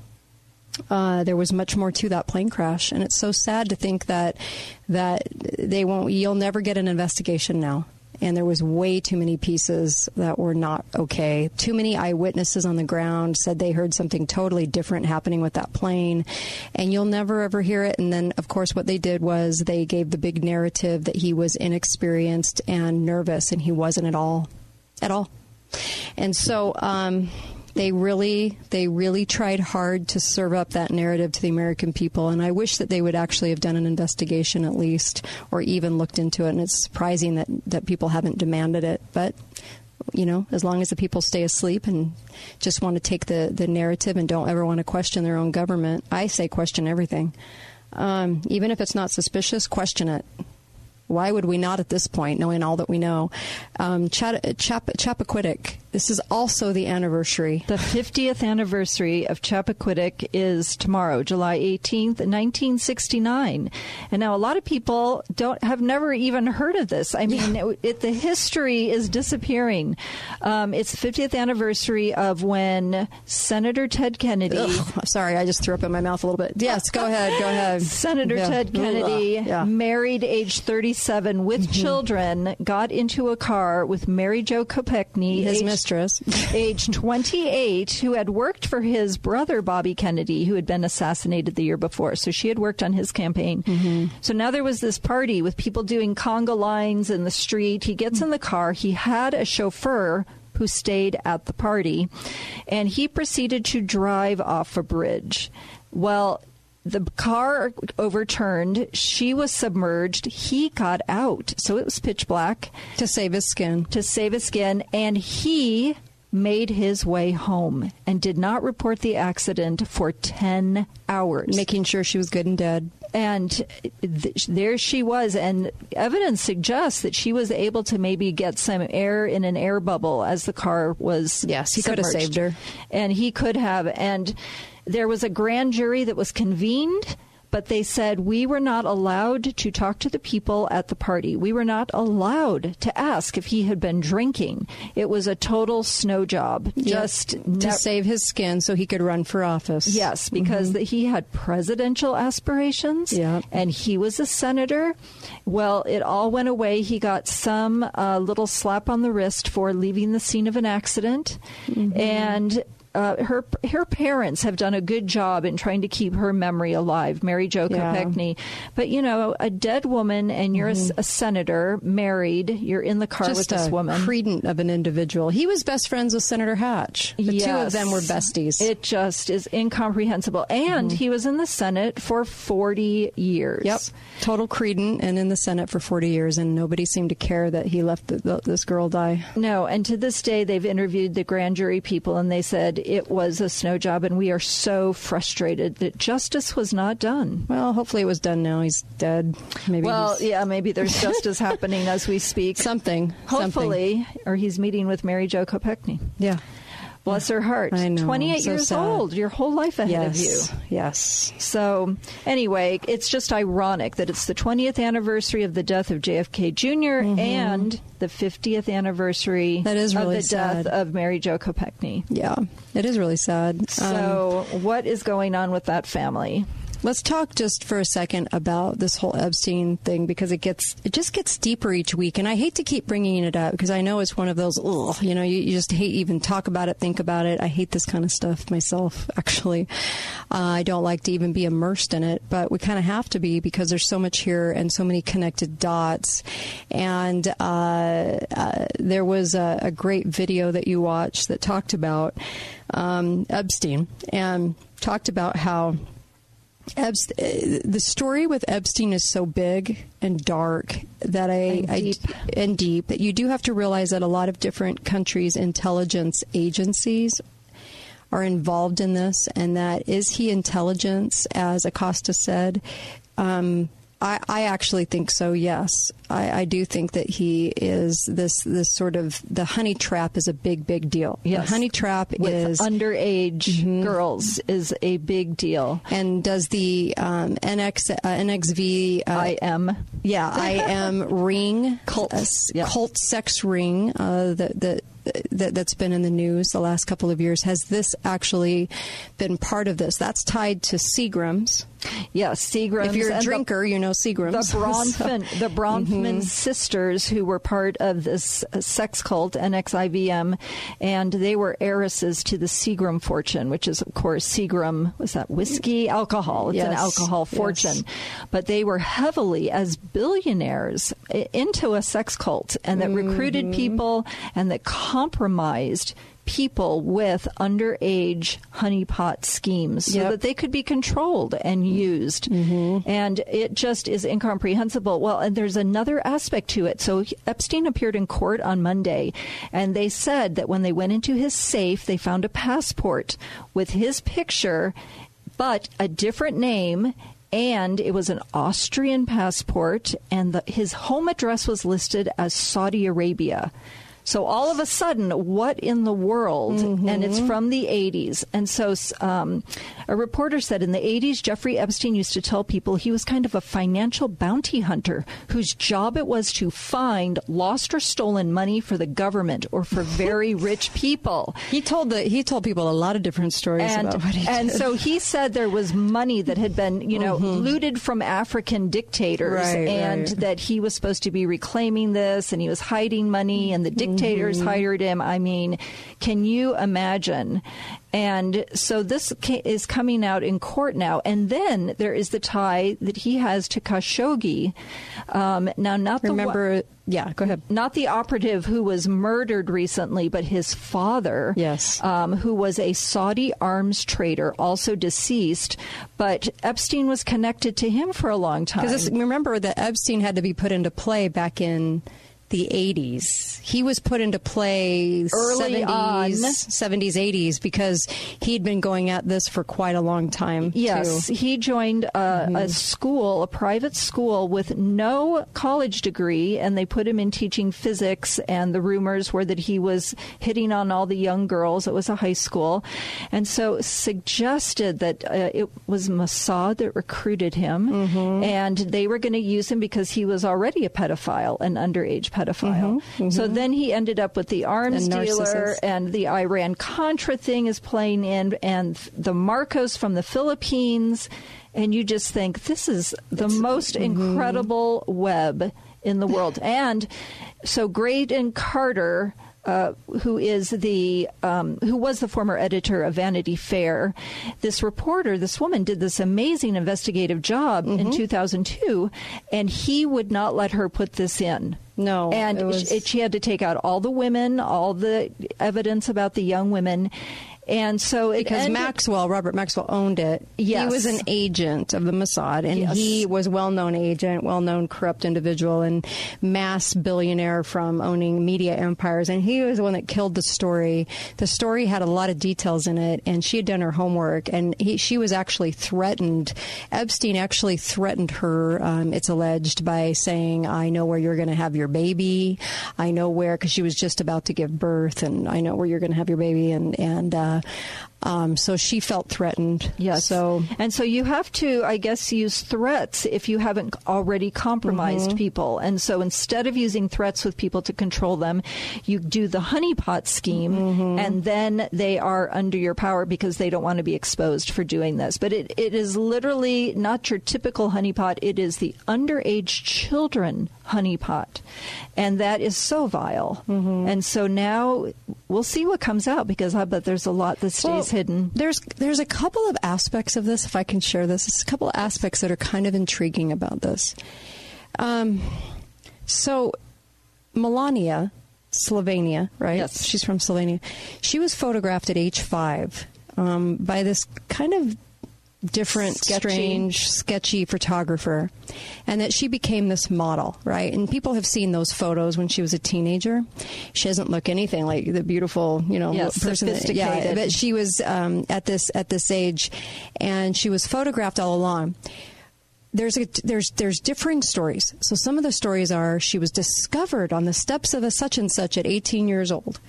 uh, there was much more to that plane crash, and it's so sad to think that that they won't. You'll never get an investigation now. And there was way too many pieces that were not okay. Too many eyewitnesses on the ground said they heard something totally different happening with that plane, and you'll never ever hear it. And then, of course, what they did was they gave the big narrative that he was inexperienced and nervous, and he wasn't at all, at all. And so, um, they really they really tried hard to serve up that narrative to the American people and I wish that they would actually have done an investigation at least or even looked into it and it's surprising that that people haven't demanded it but you know as long as the people stay asleep and just want to take the the narrative and don't ever want to question their own government I say question everything Um, even if it's not suspicious, question it. Why would we not at this point, knowing all that we know? Um, Chap- Chap- Chappaquiddick. This is also the anniversary. The 50th anniversary of Chappaquiddick is tomorrow, July 18th, 1969. And now a lot of people don't have never even heard of this. I mean, it, it, the history is disappearing. Um, it's the 50th anniversary of when Senator Ted Kennedy. Ugh, sorry, I just threw up in my mouth a little bit. Yes, go ahead. Go ahead. Senator Yeah. Ted Kennedy, Yeah. married age 37 with Mm-hmm. children, got into a car with Mary Jo Kopechne, His age- mistress. age 28, who had worked for his brother Bobby Kennedy, who had been assassinated the year before. So she had worked on his campaign. Mm-hmm. So now there was this party with people doing conga lines in the street. He gets in the car. He had a chauffeur who stayed at the party, and he proceeded to drive off a bridge. Well, the car overturned. She was submerged. He got out. So it was pitch black. To save his skin. To save his skin. And he made his way home and did not report the accident for 10 hours. Making sure she was good and dead. And th- there she was. And evidence suggests that she was able to maybe get some air in an air bubble as the car was. Yes, he could have saved her. And he could have. And there was a grand jury that was convened. But they said we were not allowed to talk to the people at the party. We were not allowed to ask if he had been drinking. It was a total snow job. Just to ne- save his skin so he could run for office. Yes, because the, he had presidential aspirations Yeah. and he was a senator. Well, it all went away. He got some uh, little slap on the wrist for leaving the scene of an accident. And uh, her her parents have done a good job in trying to keep her memory alive, Mary Jo Yeah. Kopechne. But you know, a dead woman, and you're a senator, married. You're in the car Just with this a woman. credent of an individual. He was best friends with Senator Hatch. The two of them were besties. It just is incomprehensible. And he was in the Senate for 40 years. Yep. Total credent and in the Senate for 40 years, and nobody seemed to care that he left the, the, this girl die. No, and to this day, they've interviewed the grand jury people, and they said it was a snow job, and we are so frustrated that justice was not done. Well, hopefully it was done now. He's dead. Maybe Well, he's- yeah, maybe there's [laughs] justice happening as we speak. Something. Hopefully, or he's meeting with Mary Jo Kopechne. Yeah. Bless her heart. I know. 28 So years sad. old, your whole life ahead of you. Yes. Yes. So, anyway, it's just ironic that it's the 20th anniversary of the death of JFK junior and the 50th anniversary Mm-hmm. That is really of the sad. death of Mary Jo Kopechne. Yeah. It is really sad. Um, So, what is going on with that family? Let's talk just for a second about this whole Epstein thing because it gets it just gets deeper each week, and I hate to keep bringing it up because I know it's one of those. Ugh, you know, you, you just hate even talk about it, think about it. I hate this kind of stuff myself. [laughs] Actually, uh, I don't like to even be immersed in it, but we kind of have to be because there's so much here and so many connected dots. And uh, uh, there was a, a great video that you watched that talked about um, Epstein and talked about how. Uh, the story with Epstein is so big and dark that I, And I- deep. and deep that you do have to realize that a lot of different countries' intelligence agencies are involved in this, and that is he intelligence, as Acosta said. Um, I, I actually think so. Yes, I, I do think that he is this this sort of the honey trap is a big big deal. Yes. The honey trap With is underage girls is a big deal. and does the um, NX uh, NXV uh, IM. yeah IM [laughs] ring Cult. uh, Yeah. cult sex ring uh, that that. That, that's been in the news the last couple of years. Has this actually been part of this? That's tied to Seagrams. Yes, Seagrams. If you're a and the- drinker, you know Seagrams. The [laughs] Bronfman, the Bronfman Mhm. sisters, who were part of this sex cult, NXIVM, and they were heiresses to the Seagram fortune, which is, of course, Seagram, was that whiskey? Alcohol. It's an Yes. alcohol Yes. fortune. But they were heavily, as billionaires, into a sex cult and that recruited Mm-hmm. people and that compromised people with underage honeypot schemes so that they could be controlled and used. Mm-hmm. And it just is incomprehensible. Well, and there's another aspect to it. So Epstein appeared in court on Monday, and they said that when they went into his safe, they found a passport with his picture, but a different name and it was an Austrian passport, and the, his home address was listed as Saudi Arabia. So all of a sudden, what in the world? Mm-hmm. And it's from the 80s. And so um, a reporter said in the 80s, Jeffrey Epstein used to tell people he was kind of a financial bounty hunter whose job it was to find lost or stolen money for the government or for [laughs] very rich people. He told the he told people a lot of different stories and, about what he And did. so he said there was money that had been, you know, mm-hmm. looted from African dictators right, and right. that he was supposed to be reclaiming this and he was hiding money and the dictators dictators mm-hmm. hired him. I mean, can you imagine? And so this is coming out in court now. And then there is the tie that he has to Khashoggi. Um, now, not the remember. yeah, go ahead. Not the operative who was murdered recently, but his father. Yes. Um, who was a Saudi arms trader, also deceased. But Epstein was connected to him for a long time. Because remember that Epstein had to be put into play back in the 80s. He was put into play early 70s, on. 70s, 80s because he'd been going at this for quite a long time. Yes, too. he joined a, mm-hmm. a, school, a private school with no college degree, and they put him in teaching physics. And the rumors were that he was hitting on all the young girls. It was a high school, and so suggested that uh, it was Mossad that recruited him, mm-hmm. and they were going to use him because he was already a pedophile, an underage pedophile. Mm-hmm, mm-hmm. So then he ended up with the arms dealer, and the Iran Contra thing is playing in, and the Marcos from the Philippines. And you just think this is the it's, most mm-hmm. incredible web in the world. and so Graydon Carter. Uh, who is the um, who was the former editor of Vanity Fair. This reporter, this woman, did this amazing investigative job mm-hmm. in 2002, and he would not let her put this in. No, and was... she, she had to take out all the women, all the evidence about the young women, and so because ended, Maxwell, Robert Maxwell owned it. Yes. He was an agent of the Mossad, and yes. he was well-known agent, well-known corrupt individual, and mass billionaire from owning media empires. And he was the one that killed the story. The story had a lot of details in it, and she had done her homework, and he, she was actually threatened. Epstein actually threatened her. Um, it's alleged by saying, "I know where you're going to have your baby. I know where," because she was just about to give birth, and I know where you're going to have your baby, and and. Uh, yeah um, so she felt threatened. Yes. So and so you have to, I guess, use threats if you haven't already compromised mm-hmm. people. And so instead of using threats with people to control them, you do the honeypot scheme, mm-hmm. and then they are under your power because they don't want to be exposed for doing this. But it, it is literally not your typical honeypot. It is the underage children honeypot, and that is so vile. Mm-hmm. And so now we'll see what comes out because I bet there's a lot that stays well, hidden. There's there's a couple of aspects of this, if I can share this. There's a couple of aspects that are kind of intriguing about this. Um, so Melania, Slovenia, right? Yes, she's from Slovenia. She was photographed at age five um, by this kind of different, sketchy. strange, sketchy photographer, and that she became this model, right? And people have seen those photos when she was a teenager. She doesn't look anything like the beautiful, you know, yes, person. That, yeah, but she was um, at this at this age, and she was photographed all along. There's a, there's there's differing stories. So some of the stories are she was discovered on the steps of a such and such at 18 years old.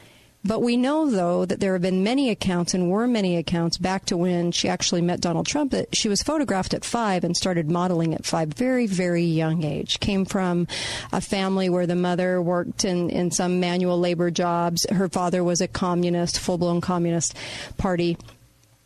But we know, though, that there have been many accounts, and were many accounts back to when she actually met Donald Trump, that she was photographed at five and started modeling at five, very, very young age. Came from a family where the mother worked in, in some manual labor jobs. Her father was a communist, full blown communist party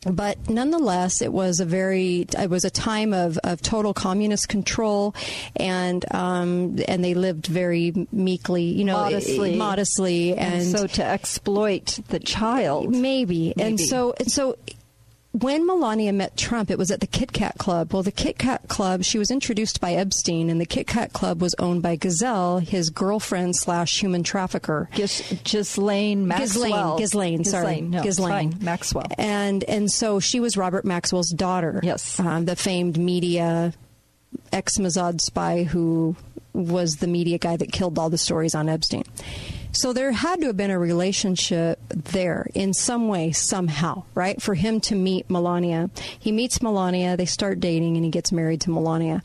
but nonetheless, it was a very it was a time of, of total communist control, and um, and they lived very meekly, you know, modestly, modestly, and, and so to exploit the child, maybe. maybe. and so and so when Melania met Trump, it was at the Kit Kat Club. Well, the Kit Kat Club, she was introduced by Epstein, and the Kit Kat Club was owned by Gazelle, his girlfriend slash human trafficker. Gis- Ghislaine Maxwell. Ghislaine, sorry. Ghislaine, no, Ghislaine. Maxwell. And, and so she was Robert Maxwell's daughter. Yes. Um, the famed media ex Mossad spy who was the media guy that killed all the stories on Epstein. So there had to have been a relationship there in some way, somehow, right? For him to meet Melania. He meets Melania, they start dating, and he gets married to Melania.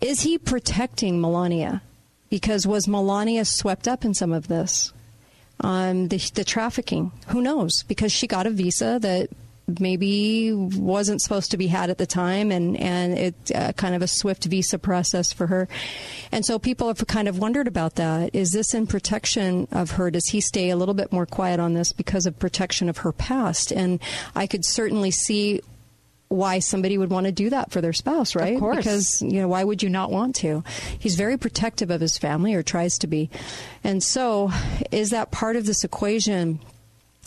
Is he protecting Melania? Because was Melania swept up in some of this? Um, the, the trafficking. Who knows? Because she got a visa that maybe wasn't supposed to be had at the time, and and it uh, kind of a swift visa process for her, and so people have kind of wondered about that. Is this in protection of her? Does he stay a little bit more quiet on this because of protection of her past? And I could certainly see why somebody would want to do that for their spouse, right? Of course. Because, you know, why would you not want to? He's very protective of his family or tries to be. And so, is that part of this equation?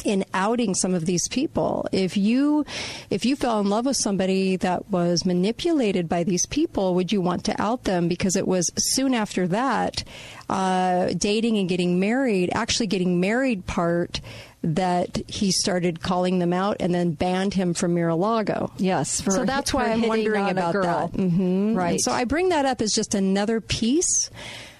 In outing some of these people if you if you fell in love with somebody that was manipulated by these people would you want to out them because it was soon after that uh, dating and getting married actually getting married part that he started calling them out and then banned him from Mar-a-Lago. Yes, so that's why I'm wondering about that. Mm-hmm. Right. And so I bring that up as just another piece.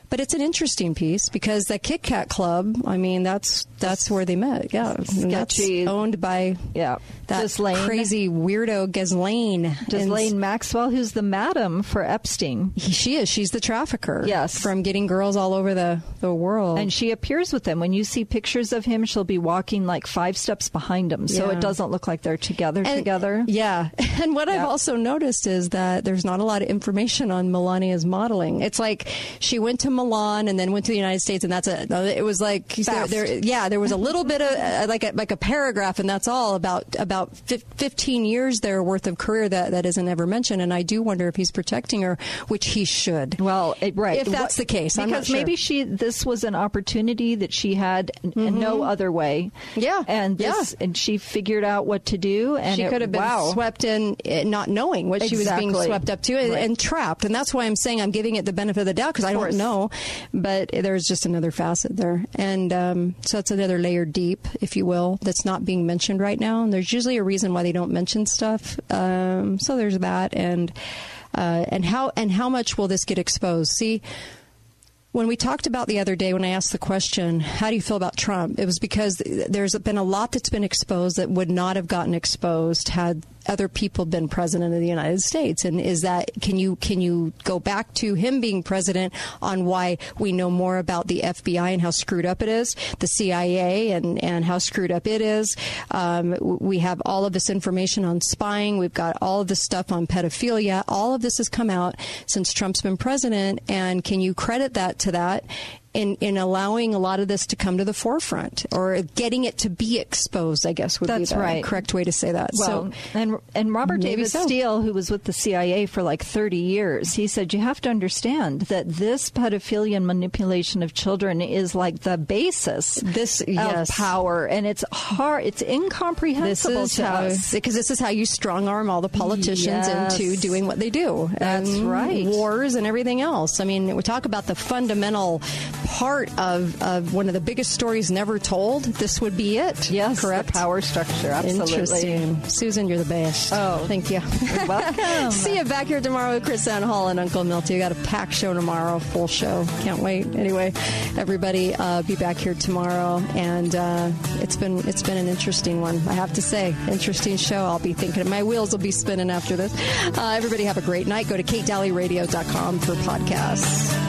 But it's an interesting piece because the Kit Kat Club, I mean, that's that's where they met. Yeah, And that's owned by yeah that Ghislaine. crazy weirdo Ghislaine. Ghislaine Maxwell, who's the madam for Epstein. She is. She's the trafficker. Yes. from getting girls all over the the world. And she appears with him. When you see pictures of him, she'll be walking like five steps behind him. So Yeah. it doesn't look like they're together And- together. Yeah. [laughs] And what I've also noticed is that there's not a lot of information on Melania's modeling. It's like she went to Milan and then went to the United States, and that's it. It was like, there, there, yeah, there was a little bit of uh, like a, like a paragraph, and that's all about about fif- 15 years there worth of career that, that isn't ever mentioned. And I do wonder if he's protecting her, which he should. Well, it, right. If that's the case, because sure. maybe she this was an opportunity that she had n- no other way. Mm-hmm. Yeah, and this, and she figured out what to do. And she it- could have been wow. swept in, uh, not knowing what she was being swept up to, and, Right. and trapped. And that's why I'm saying I'm giving it the benefit of the doubt because I don't know. But there's just another facet there, and um, so it's another layer deep, if you will, that's not being mentioned right now. And there's usually a reason why they don't mention stuff. Um, so there's that, and uh, and how and how much will this get exposed? See. When we talked about the other day, when I asked the question, how do you feel about Trump? It was because there's been a lot that's been exposed that would not have gotten exposed had other people been president of the United States. And is that, can you, can you go back to him being president on why we know more about the FBI and how screwed up it is, the CIA and, and how screwed up it is? Um, we have all of this information on spying. We've got all of this stuff on pedophilia. All of this has come out since Trump's been president. And can you credit that to that? In, in allowing a lot of this to come to the forefront or getting it to be exposed, I guess would That's be the right. correct way to say that. Well, so, and and Robert David so. Steele, who was with the CIA for like 30 years, he said you have to understand that this pedophilia and manipulation of children is like the basis this of yes. power, and it's hard, it's this incomprehensible is to how us. because this is how you strong arm all the politicians Yes. into doing what they do. That's and right. Wars and everything else. I mean, we talk about the fundamental part of, of one of the biggest stories never told. This would be it. Yes, correct. the power structure, absolutely. Interesting. Susan, you're the best. Oh. thank you. You're welcome. [laughs] See you back here tomorrow with KrisAnne Hall and Uncle Milty. We got a packed show tomorrow, full show. Can't wait. Anyway, everybody, uh, be back here tomorrow, and uh, it's been it's been an interesting one. I have to say, interesting show. I'll be thinking my wheels will be spinning after this. Uh, everybody, have a great night. Go to katedalleyradio.com for podcasts.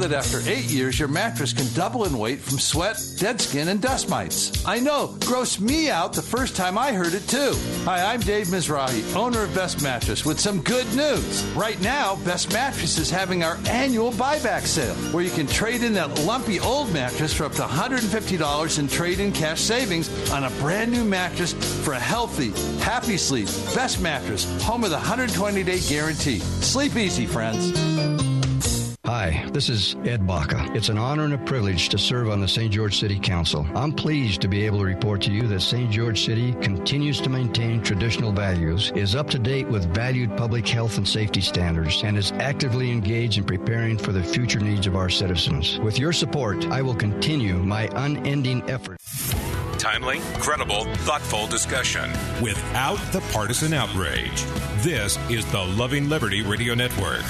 That after eight years, your mattress can double in weight from sweat, dead skin, and dust mites? I know, grossed me out the first time I heard it too. Hi, I'm Dave Mizrahi, owner of Best Mattress, with some good news. Right now, Best Mattress is having our annual buyback sale, where you can trade in that lumpy old mattress for up to $150 in trade in cash savings on a brand new mattress for a healthy, happy sleep. Best Mattress, home of the 120 day guarantee. Sleep easy, friends. Hi, this is Ed Baca. It's an honor and a privilege to serve on the St. George City Council. I'm pleased to be able to report to you that St. George City continues to maintain traditional values, is up to date with valued public health and safety standards, and is actively engaged in preparing for the future needs of our citizens. With your support, I will continue my unending effort. Timely, credible, thoughtful discussion. Without the partisan outrage. This is the Loving Liberty Radio Network.